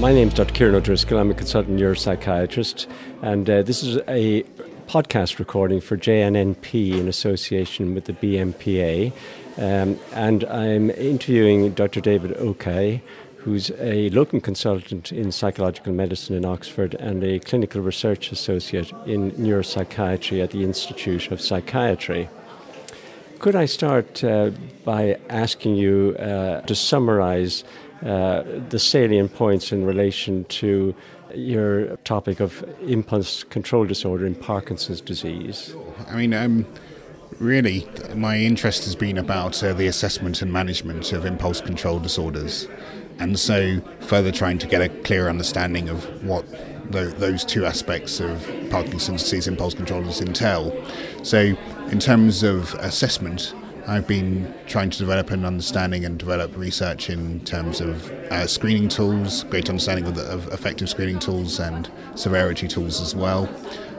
My name is Dr. Kieran O'Driscoll. I'm a consultant neuropsychiatrist, and uh, this is a podcast recording for JNNP in association with the BNPA. Um, and I'm interviewing Dr. David Okai, who's a locum consultant in psychological medicine in Oxford and a clinical research associate in neuropsychiatry at the Institute of Psychiatry. Could I start uh, by asking you uh, to summarize uh, the salient points in relation to your topic of impulse control disorder in Parkinson's disease? I mean, um, really, my interest has been about uh, the assessment and management of impulse control disorders. And so, further trying to get a clear understanding of what those two aspects of Parkinson's disease impulse controllers entail. So, in terms of assessment, I've been trying to develop an understanding and develop research in terms of uh, screening tools, great understanding of, the, of, effective screening tools and severity tools as well.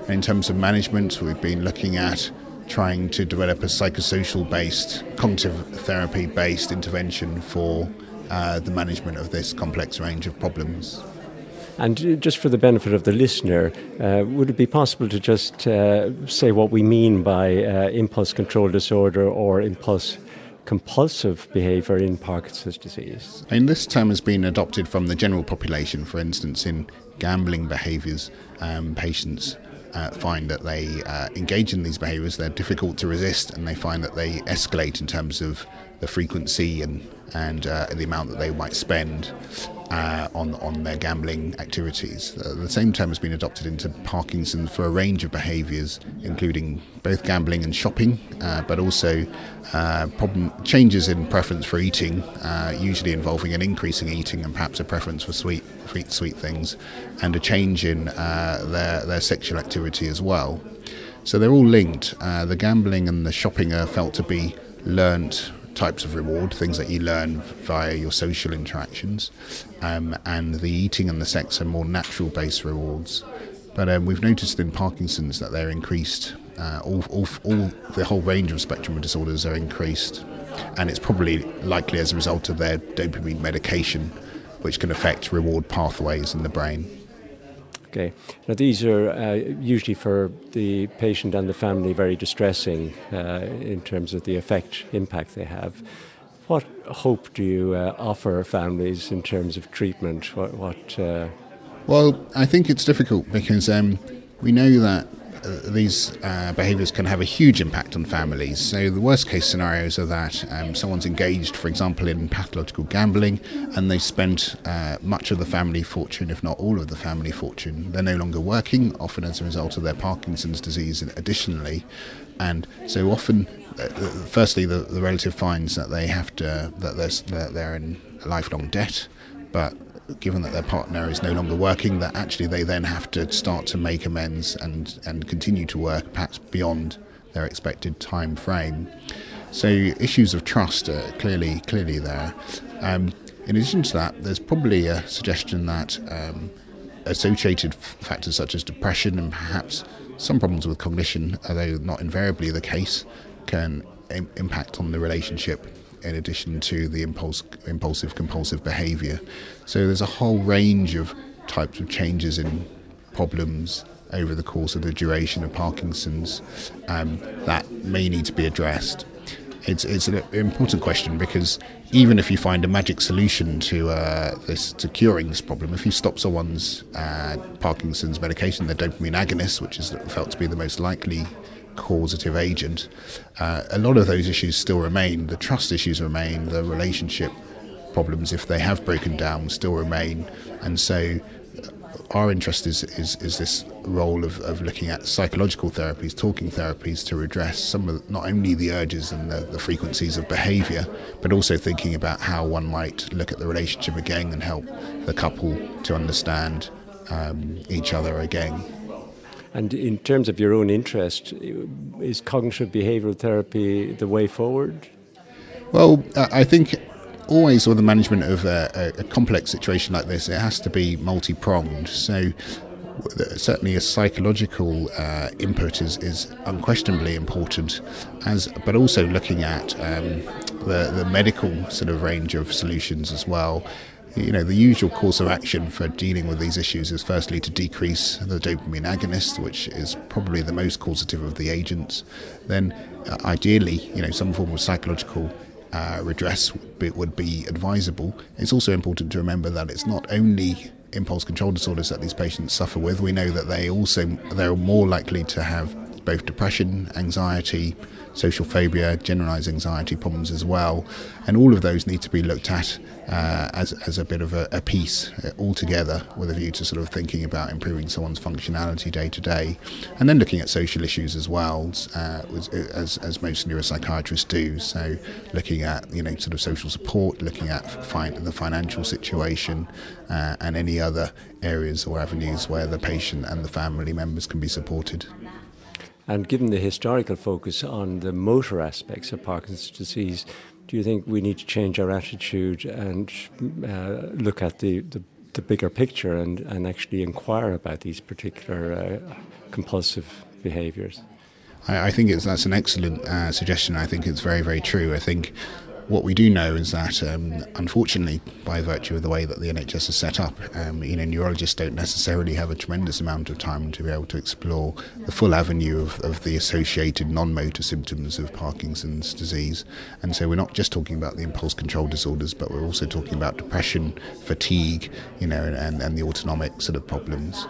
And in terms of management, we've been looking at trying to develop a psychosocial based, cognitive therapy based intervention for uh, the management of this complex range of problems. And just for the benefit of the listener, uh, would it be possible to just uh, say what we mean by uh, impulse control disorder or impulse compulsive behavior in Parkinson's disease? And this term has been adopted from the general population, for instance, in gambling behaviors, um, patients uh, find that they uh, engage in these behaviors, they're difficult to resist, and they find that they escalate in terms of the frequency and, and uh, the amount that they might spend uh, on on their gambling activities. Uh, the same term has been adopted into Parkinson for a range of behaviours, including both gambling and shopping, uh, but also uh, problem changes in preference for eating, uh, usually involving an increasing eating and perhaps a preference for sweet sweet sweet things, and a change in their their sexual activity as well. So they're all linked. the gambling and the shopping are felt to be learnt types of reward, things that you learn via your social interactions, um, and the eating and the sex are more natural based rewards. But um, we've noticed in Parkinson's that they're increased. Uh, all, all, all the whole range of spectrum of disorders are increased, and it's probably likely as a result of their dopamine medication, which can affect reward pathways in the brain. Okay. Now, these are uh, usually for the patient and the family very distressing uh, in terms of the effect, impact they have. What hope do you uh, offer families in terms of treatment? What? what uh, well, I think it's difficult because um, we know that these uh, behaviours can have a huge impact on families. So, the worst case scenarios are that um, someone's engaged, for example, in pathological gambling and they spent uh, much of the family fortune, if not all of the family fortune. They're no longer working, often as a result of their Parkinson's disease, additionally. And so often, uh, firstly, the, the relative finds that they have to, that they're, that they're in lifelong debt, but given that their partner is no longer working, that actually they then have to start to make amends and, and continue to work perhaps beyond their expected time frame. So issues of trust are clearly clearly there. Um, in addition to that, there's probably a suggestion that um, associated factors such as depression and perhaps some problems with cognition, although not invariably the case, can Im- impact on the relationship in addition to the impulse, impulsive compulsive behavior. So there's a whole range of types of changes in problems over the course of the duration of Parkinson's um, that may need to be addressed. It's, it's an important question because even if you find a magic solution to uh, this to curing this problem, if you stop someone's uh, Parkinson's medication, the dopamine agonist, which is felt to be the most likely causative agent, uh, a lot of those issues still remain. The trust issues remain, the relationship problems, if they have broken down, still remain. And so uh, our interest is, is, is this role of, of looking at psychological therapies, talking therapies to address some of not only the urges and the, the frequencies of behaviour, but also thinking about how one might look at the relationship again and help the couple to understand um, each other again. And in terms of your own interest, is cognitive behavioral therapy the way forward? Well, I think always with the management of a, a complex situation like this, it has to be multi pronged. So, certainly a psychological uh, input is, is unquestionably important, as but also looking at um, the, the medical sort of range of solutions as well you know, the usual course of action for dealing with these issues is firstly to decrease the dopamine agonist, which is probably the most causative of the agents. Then, uh, ideally, you know, some form of psychological uh, redress would be, would be advisable. It's also important to remember that it's not only impulse control disorders that these patients suffer with. We know that they also they're more likely to have both depression, anxiety, social phobia, generalized anxiety problems as well. And all of those need to be looked at uh, as, as a bit of a, a piece uh, altogether with a view to sort of thinking about improving someone's functionality day to day. And then looking at social issues as well, uh, as, as most neuropsychiatrists do. So looking at, you know, sort of social support, looking at fin- the financial situation uh, and any other areas or avenues where the patient and the family members can be supported. And given the historical focus on the motor aspects of Parkinson's disease, do you think we need to change our attitude and uh, look at the, the, the, bigger picture and, and actually inquire about these particular uh, compulsive behaviours? I, I, think that's an excellent uh, suggestion. I think it's very, very true. I think what we do know is that, um, unfortunately, by virtue of the way that the NHS is set up, um, you know, neurologists don't necessarily have a tremendous amount of time to be able to explore the full avenue of, of the associated non-motor symptoms of Parkinson's disease. And so we're not just talking about the impulse control disorders, but we're also talking about depression, fatigue, you know, and, and the autonomic sort of problems.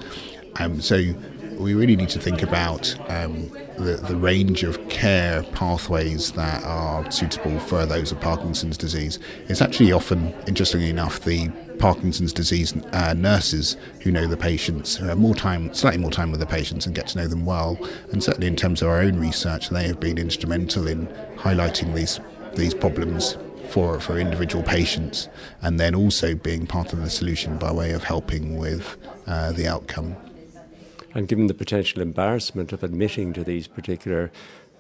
Um, so we really need to think about um, the, the range of care pathways that are suitable for those with Parkinson's disease. It's actually often, interestingly enough, the Parkinson's disease uh, nurses who know the patients, who have more time, slightly more time with the patients and get to know them well. And certainly in terms of our own research, they have been instrumental in highlighting these these problems for for individual patients, and then also being part of the solution by way of helping with uh, the outcome. And given the potential embarrassment of admitting to these particular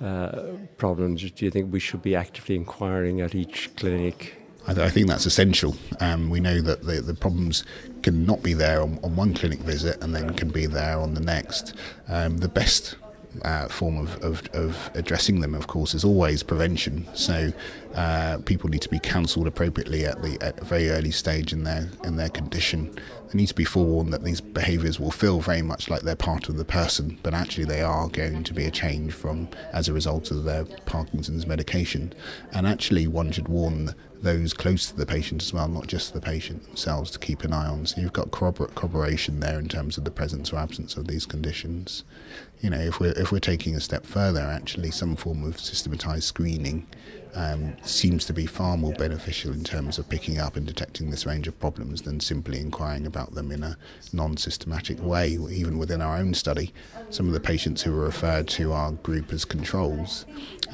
uh, problems, do you think we should be actively inquiring at each clinic? I, th- I think that's essential. Um, we know that the, the problems can not be there on, on, one clinic visit and then can be there on the next. Um, the best uh, form of, of, of, addressing them, of course, is always prevention. So uh, people need to be counselled appropriately at the at a very early stage in their in their condition. They need to be forewarned that these behaviours will feel very much like they're part of the person, but actually they are going to be a change from as a result of their Parkinson's medication. And actually, one should warn those close to the patient as well, not just the patient themselves, to keep an eye on. So you've got corroboration there in terms of the presence or absence of these conditions. You know, if we're if we're taking a step further, actually, some form of systematized screening um, seems to be far more beneficial in terms of picking up and detecting this range of problems than simply inquiring about them in a non systematic way. Even within our own study, some of the patients who were referred to our group as controls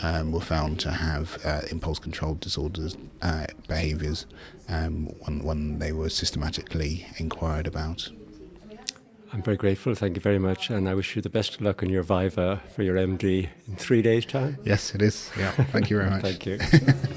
um, were found to have uh, impulse control disorders uh, behaviours um, when, when they were systematically inquired about. I'm very grateful. Thank you very much. And I wish you the best of luck on your Viva for your MD in three days' time. Yes, it is. Yeah. Thank you very much. Thank you.